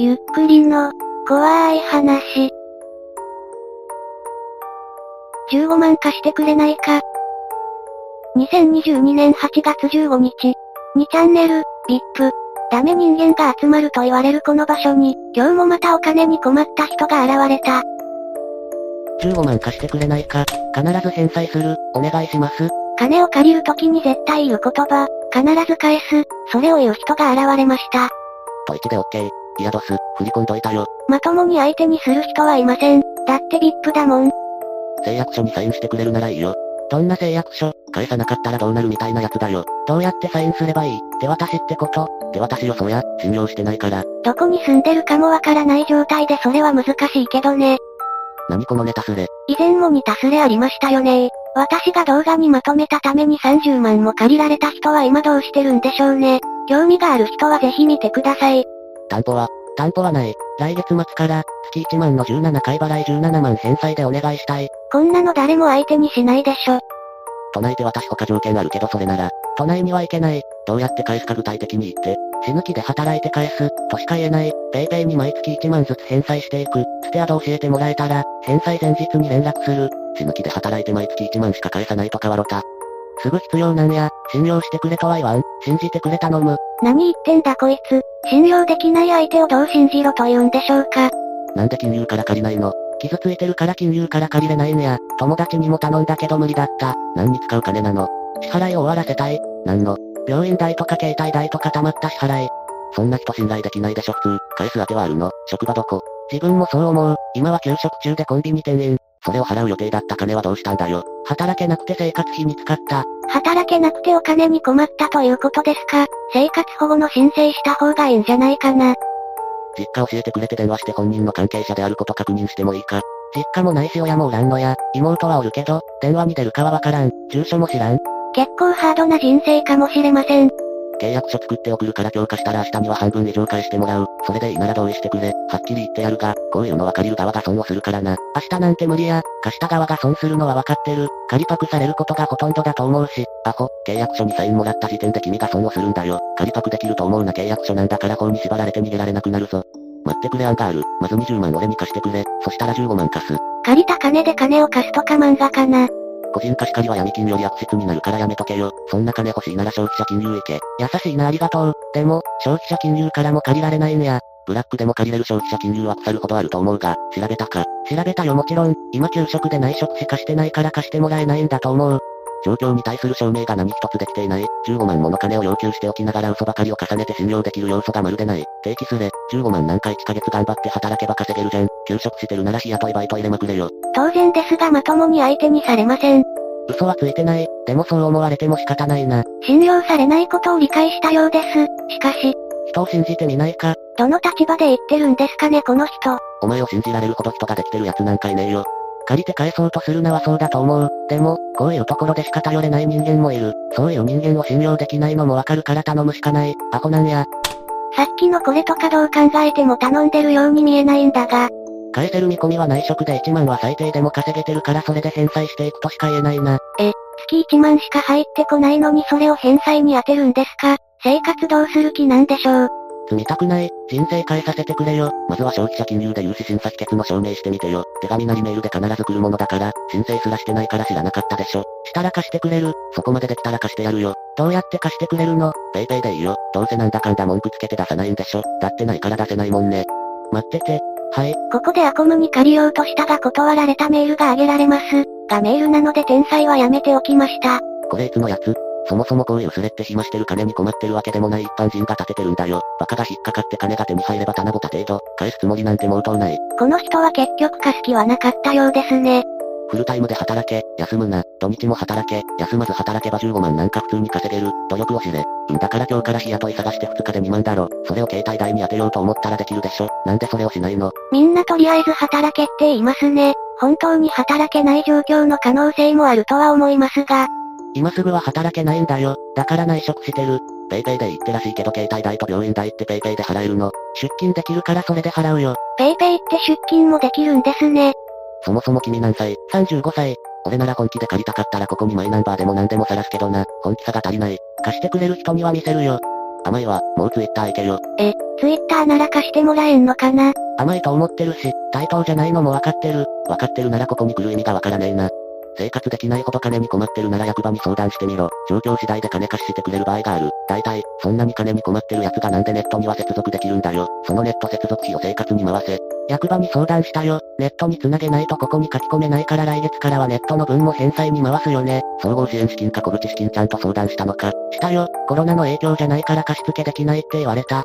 ゆっくりの、怖い話。15万貸してくれないか。2022年8月15日。2チャンネル、VIP。ダメ人間が集まると言われるこの場所に、今日もまたお金に困った人が現れた。15万貸してくれないか、必ず返済する、お願いします。金を借りるときに絶対言う言葉、必ず返す、それを言う人が現れました。と1で OK。いやどす、振り込んどいたよ。まともに相手にする人はいません。だって VIP だもん。誓約書にサインしてくれるならいいよ。どんな誓約書、返さなかったらどうなるみたいなやつだよ。どうやってサインすればいい手渡しってこと手渡しよそや、信用してないから。どこに住んでるかもわからない状態でそれは難しいけどね。何このネタスレ。以前も似たスレありましたよね私が動画にまとめたために30万も借りられた人は今どうしてるんでしょうね。興味がある人はぜひ見てください。担保は、担保はない。来月末から、月1万の17回払い17万返済でお願いしたい。こんなの誰も相手にしないでしょ。都内で私他条件あるけどそれなら、都内には行けない。どうやって返すか具体的に言って。死ぬ気で働いて返す、としか言えない。ペイペイに毎月1万ずつ返済していく。ステアド教えてもらえたら、返済前日に連絡する。死ぬ気で働いて毎月1万しか返さないとかわろた。すぐ必要なんや、信用してくれとは言わん。信じてくれ頼む。何言ってんだこいつ。信用できない相手をどう信じろと言うんでしょうか。なんで金融から借りないの？傷ついてるから金融から借りれないんや。友達にも頼んだけど無理だった。何に使う金なの？支払いを終わらせたい。なんの？病院代とか携帯代とか溜まった支払い。そんな人信頼できないでしょ普通。返す当てはあるの？職場どこ？自分もそう思う。今は休職中でコンビニ店員。それを払う予定だった金はどうしたんだよ。働けなくて生活費に使った。働けなくてお金に困ったということですか生活保護の申請した方がいいんじゃないかな。実家教えてくれて電話して本人の関係者であること確認してもいいか実家もないし親もおらんのや、妹はおるけど、電話に出るかはわからん。住所も知らん。結構ハードな人生かもしれません。契約書作って送るから強化したら明日には半分以上返してもらう。それでいいなら同意してくれ。はっきり言ってやるが、こういうのは借りる側が損をするからな。明日なんて無理や。貸した側が損するのは分かってる。借りパクされることがほとんどだと思うし。アホ、契約書にサインもらった時点で君が損をするんだよ。借りパクできると思うな契約書なんだから法に縛られて逃げられなくなるぞ。待ってくれアンガール。まず20万俺に貸してくれ。そしたら15万貸す。借りた金で金を貸すとか漫画かな。個人貸し借りは闇金より悪質になるからやめとけよ。そんな金欲しいなら消費者金融行け。優しいなありがとう。でも、消費者金融からも借りられないんや。ブラックでも借りれる消費者金融は腐るほどあると思うが、調べたか調べたよもちろん、今給食で内職しかしてないから貸してもらえないんだと思う。状況に対する証明が何一つできていない。15万もの金を要求しておきながら嘘ばかりを重ねて信用できる要素がまるでない。定期すれ、15万なんか1ヶ月頑張って働けば稼げるじゃん。休職してるなら日雇いバイト入れまくれよ。当然ですがまともに相手にされません。嘘はついてない。でもそう思われても仕方ないな。信用されないことを理解したようです。しかし、人を信じてみないか。どの立場で言ってるんですかねこの人。お前を信じられるほど人ができてる奴なんかいねえよ。借りて返そうとするのはそうだと思う。でも、こういうところでしか頼れない人間もいる。そういう人間を信用できないのもわかるから頼むしかない。アホなんや。さっきのこれとかどう考えても頼んでるように見えないんだが、返せる見込みは内職で1万は最低でも稼げてるからそれで返済していくとしか言えないな。月1万しか入ってこないのにそれを返済に当てるんですか？生活どうする気なんでしょう？積みたくない。人生変えさせてくれよ。まずは消費者金融で融資審査否決の証明してみてよ。手紙なりメールで必ず来るものだから、申請すらしてないから知らなかったでしょ。したら貸してくれる。そこまでできたら貸してやるよ。どうやって貸してくれるの？ペイペイでいいよ。どうせなんだかんだ文句つけて出さないんでしょ。だってないから出せないもんね。待ってて。はい。ここでアコムに借りようとしたが断られたメールが挙げられます。がメールなので転載はやめておきました。これいつのやつ？そもそもこういうスレって暇してる金に困ってるわけでもない一般人が立ててるんだよ。バカが引っかかって金が手に入れば棚ぼた程度、返すつもりなんて毛頭ない。この人は結局貸す気はなかったようですね。フルタイムで働け、休むな、土日も働け、休まず働けば15万なんか普通に稼げる、努力を知れ。うんだから今日から日雇い探して2日で2万だろ。それを携帯代に当てようと思ったらできるでしょ。なんでそれをしないのみんなとりあえず働けって言いますね。本当に働けない状況の可能性もあるとは思いますが、今すぐは働けないんだよ。だから内職してる。ペイペイで言ってらしいけど携帯代と病院代ってペイペイで払えるの。出金できるからそれで払うよ。ペイペイって出金もできるんですね。そもそも君何歳 ?35 歳。俺なら本気で借りたかったらここにマイナンバーでも何でも晒すけどな。本気さが足りない。貸してくれる人には見せるよ。甘いわ、もうツイッター行けよ。え、ツイッターなら貸してもらえんのかな？甘いと思ってるし、対等じゃないのもわかってる。わかってるならここに来る意味がわからねえな。生活できないほど金に困ってるなら役場に相談してみろ。状況次第で金貸ししてくれる場合がある。大体、そんなに金に困ってる奴がなんでネットには接続できるんだよ。そのネット接続費を生活に回せ。役場に相談したよ。ネットに繋げないとここに書き込めないから来月からはネットの分も返済に回すよね。総合支援資金か小口資金ちゃんと相談したのか。したよ。コロナの影響じゃないから貸し付けできないって言われた。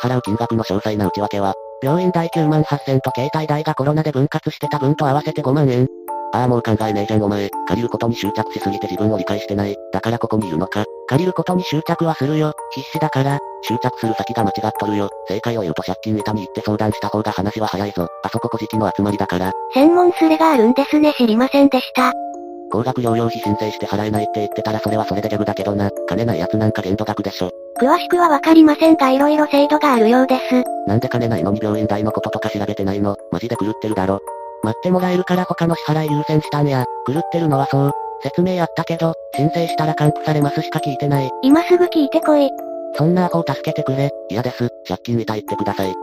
支払う金額の詳細な内訳は、病院代9万8000と携帯代がコロナで分割してた分と合わせて5万円。ああもう考えねえじゃんお前。借りることに執着しすぎて自分を理解してない。だからここにいるのか。借りることに執着はするよ。必死だから。執着する先が間違っとるよ。正解を言うと借金板に行って相談した方が話は早いぞ。あそこ小じの集まりだから。専門スレがあるんですね知りませんでした。高額療養費申請して払えないって言ってたらそれはそれでギャグだけどな。金ないやつなんか限度額でしょ。詳しくはわかりませんが色々制度があるようです。なんで金ないのに病院代のこととか調べてないのマジで狂ってるだろ。待ってもらえるから他の支払い優先したんや。狂ってるのはそう。説明あったけど、申請したら還付されますしか聞いてない。今すぐ聞いてこい。そんなアホを助けてくれ。嫌です。借金痛いってください。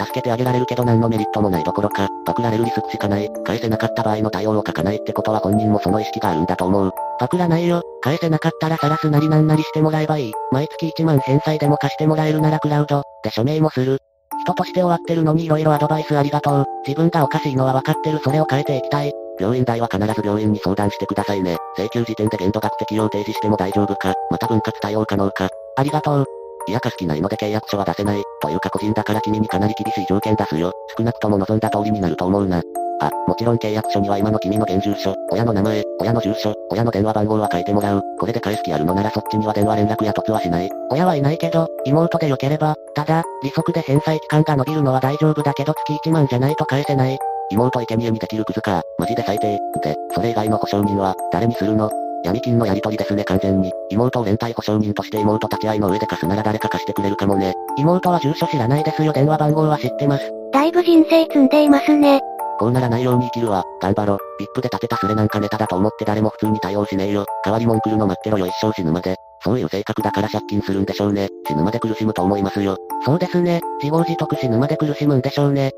助けてあげられるけど何のメリットもないどころか、パクられるリスクしかない。返せなかった場合の対応を書かないってことは本人もその意識があるんだと思う。パクらないよ。返せなかったら晒すなりなんなりしてもらえばいい。毎月1万返済でも貸してもらえるならクラウド、で署名もする。人として終わってるのに色々アドバイスありがとう。自分がおかしいのは分かってるそれを変えていきたい。病院代は必ず病院に相談してくださいね。請求時点で限度額適用提示しても大丈夫か、また分割対応可能か。ありがとう。いやか好きないので契約書は出せない。というか個人だから君にかなり厳しい条件出すよ。少なくとも望んだ通りになると思うな。あ、もちろん契約書には今の君の現住所、親の名前、親の住所、親の電話番号は書いてもらう。これで返す気あるのならそっちには電話連絡や突はしない。親はいないけど、妹でよければ、ただ、利息で返済期間が伸びるのは大丈夫だけど月1万じゃないと返せない。妹生贄にできるクズか。マジで最低。で、それ以外の保証人は、誰にするの？闇金のやり取りですね完全に。妹を連帯保証人として妹立ち会いの上で貸すなら誰か貸してくれるかもね。妹は住所知らないですよ電話番号は知ってます。だいぶ人生積んでいますね。こうならないように生きるわ。頑張ろ。VIP で立てたスレなんかネタだと思って誰も普通に対応しねえよ。代わり文句るの待ってろよ一生死ぬまで。そういう性格だから借金するんでしょうね。死ぬまで苦しむと思いますよ。そうですね。自業自得死ぬまで苦しむんでしょうね。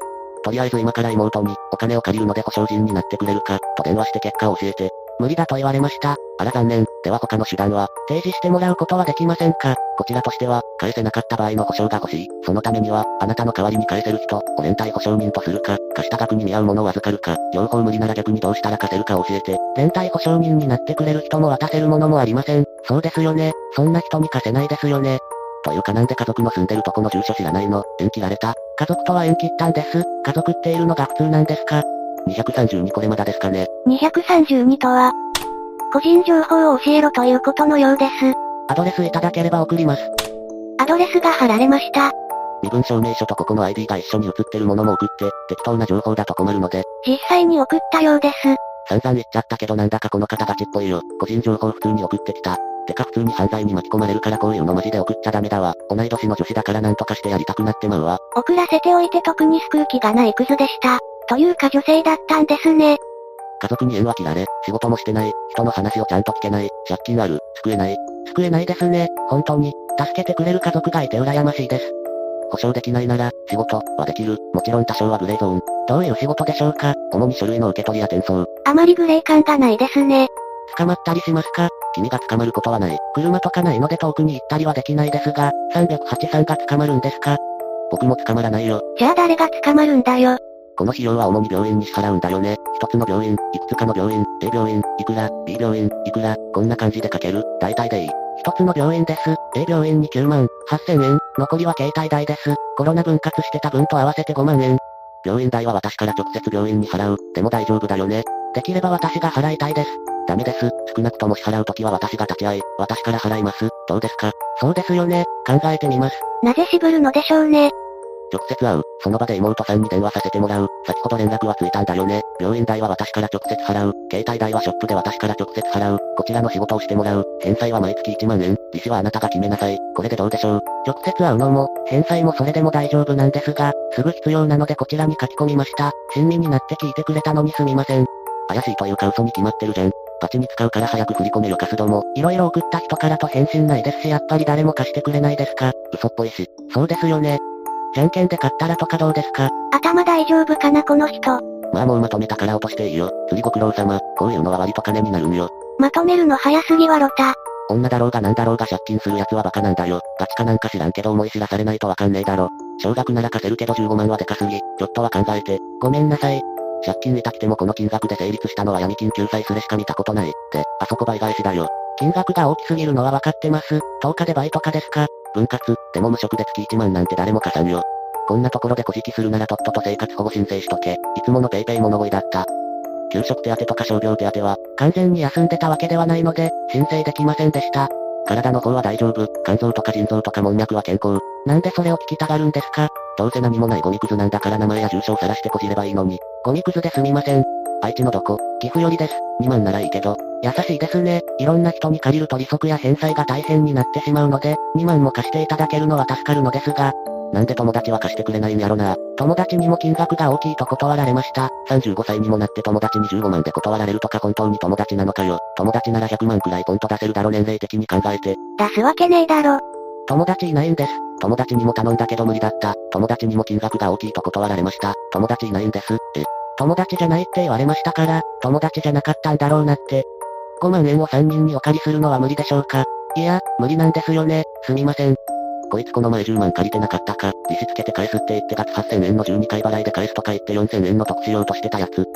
とりあえず今から妹に、お金を借りるので保証人になってくれるか、と電話して結果を教えて。無理だと言われました。あら残念。では他の手段は提示してもらうことはできませんかこちらとしては、返せなかった場合の保証が欲しい。そのためには、あなたの代わりに返せる人、を連帯保証人とするか、貸した額に見合うものを預かるか、両方無理なら逆にどうしたら貸せるか教えて。連帯保証人になってくれる人も渡せるものもありません。そうですよね。そんな人に貸せないですよね。というかなんで家族の住んでるとこの住所知らないの？縁切られた家族とは縁切ったんです。家族っているのが普通なんですか ?232 これまだですかね。232とは、個人情報を教えろということのようです。アドレスいただければ送ります。アドレスが貼られました。身分証明書とここの ID が一緒に写ってるものも送って、適当な情報だと困るので。実際に送ったようです。散々言っちゃったけどなんだかこの方たちっぽいよ。個人情報普通に送ってきた。てか普通に犯罪に巻き込まれるからこういうのマジで送っちゃダメだわ。同い年の女子だからなんとかしてやりたくなってまうわ。送らせておいて特に救う気がないクズでした。というか女性だったんですね。家族に縁は切られ、仕事もしてない、人の話をちゃんと聞けない、借金ある、救えない。救えないですね。本当に、助けてくれる家族がいて羨ましいです。保証できないなら、仕事はできる。もちろん多少はグレーゾーン。どういう仕事でしょうか主に書類の受け取りや転送。あまりグレー感がないですね。捕まったりしますか君が捕まることはない。車とかないので遠くに行ったりはできないですが、383が捕まるんですか？僕も捕まらないよ。じゃあ誰が捕まるんだよ？この費用は主に病院に支払うんだよね。一つの病院、いくつかの病院、A 病院、いくら、B 病院、いくら、こんな感じで書ける。大体でいい。一つの病院です。A 病院に9万、8000円。残りは携帯代です。コロナ分割してた分と合わせて5万円。病院代は私から直接病院に払う。でも大丈夫だよね。できれば私が払いたいです。ダメです。少なくとも支払うときは私が立ち会い、私から払います。どうですか？そうですよね。考えてみます。なぜ渋るのでしょうね。直接会う。その場で妹さんに電話させてもらう。先ほど連絡はついたんだよね。病院代は私から直接払う。携帯代はショップで私から直接払う。こちらの仕事をしてもらう。返済は毎月1万円。利子はあなたが決めなさい。これでどうでしょう？直接会うのも、返済もそれでも大丈夫なんですが、すぐ必要なのでこちらに書き込みました。親身になって聞いてくれたのにすみません。怪しいというか嘘に決まってるじゃん。バチに使うから早く振り込めよカスども。いろいろ送った人からと返信ないですしやっぱり誰も貸してくれないですか？嘘っぽいし。そうですよね。じゃんけんで勝ったらとかどうですか？頭大丈夫かなこの人。まあもうまとめたから落としていいよ。釣りご苦労様。こういうのは割と金になるんよ。まとめるの早すぎはロタ。女だろうがなんだろうが借金する奴はバカなんだよ。ガチかなんか知らんけど思い知らされないとわかんねえだろ。少額なら貸せるけど15万はでかすぎ。ちょっとは考えて。ごめんなさい。借金痛くてもこの金額で成立したのは闇金救済すれしか見たことない。って、あそこ倍返しだよ。金額が大きすぎるのは分かってます。10日で倍とかですか分割、でも無職で月1万なんて誰も貸さんよ。こんなところで小じするならとっとと生活保護申請しとけ。いつものペイペイ物乞いだった。給食手当とか傷病手当は、完全に休んでたわけではないので、申請できませんでした。体の方は大丈夫。肝臓とか腎臓とか門脈は健康。なんでそれを聞きたがるんですかどうせ何もないゴミくずなんだから名前や住所を晒してこじればいいのに。ゴミくずですみません。愛知のどこ岐阜よりです。2万ならいいけど。優しいですね。いろんな人に借りると利息や返済が大変になってしまうので、2万も貸していただけるのは助かるのですが、なんで友達は貸してくれないんやろな。友達にも金額が大きいと断られました。35歳にもなって友達に15万で断られるとか本当に友達なのかよ。友達なら100万くらいポンと出せるだろ年齢的に考えて。出すわけねえだろ。友達いないんです。友達にも頼んだけど無理だった。友達にも金額が大きいと断られました。友達いないんです。え。友達じゃないって言われましたから、友達じゃなかったんだろうなって。5万円を3人にお借りするのは無理でしょうかいや、無理なんですよね。すみません。こいつこの前10万借りてなかったか、利子つけて返すって言って月8000円の12回払いで返すとか言って4000円の得しようとしてたやつ。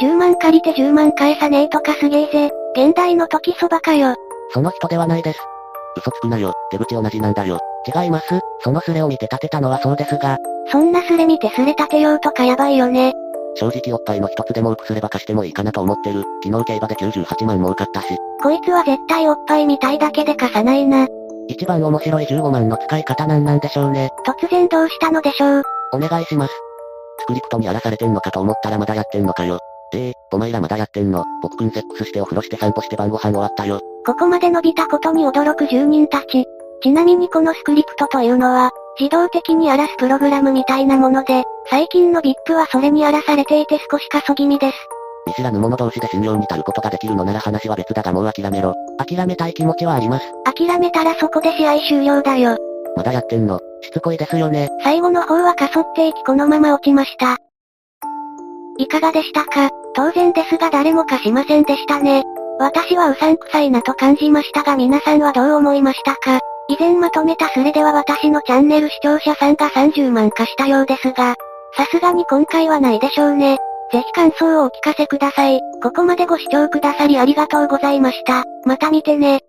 10万借りて10万返さねえとかすげえぜ。現代の時そばかよ。その人ではないです。嘘つくなよ、手口同じなんだよ。違います。そのスレを見て立てたのはそうですが、そんなスレ見てスレ立てようとかやばいよね。正直おっぱいの一つでも多くすれば貸してもいいかなと思ってる。昨日競馬で98万儲かったし。こいつは絶対おっぱい見たいだけで貸さないな。一番面白い15万の使い方なんなんでしょうね。突然どうしたのでしょう。お願いします。スクリプトにやらされてんのかと思ったらまだやってんのかよ。ええー、お前らまだやってんの。僕くんセックスしてお風呂して散歩して晩ご飯終わったよ。ここまで伸びたことに驚く住人たち。ちなみにこのスクリプトというのは、自動的に荒らすプログラムみたいなもので、最近の VIP はそれに荒らされていて少し過疎気味です。見知らぬ者同士で信用に足ることができるのなら話は別だがもう諦めろ。諦めたい気持ちはあります。諦めたらそこで試合終了だよ。まだやってんの。しつこいですよね。最後の方はかそっていきこのまま落ちました。いかがでしたか？当然ですが誰も貸しませんでしたね。私はうさんくさいなと感じましたが皆さんはどう思いましたか？以前まとめたスレでは私のチャンネル視聴者さんが30万化したようですが、さすがに今回はないでしょうね。ぜひ感想をお聞かせください。ここまでご視聴くださりありがとうございました。また見てね。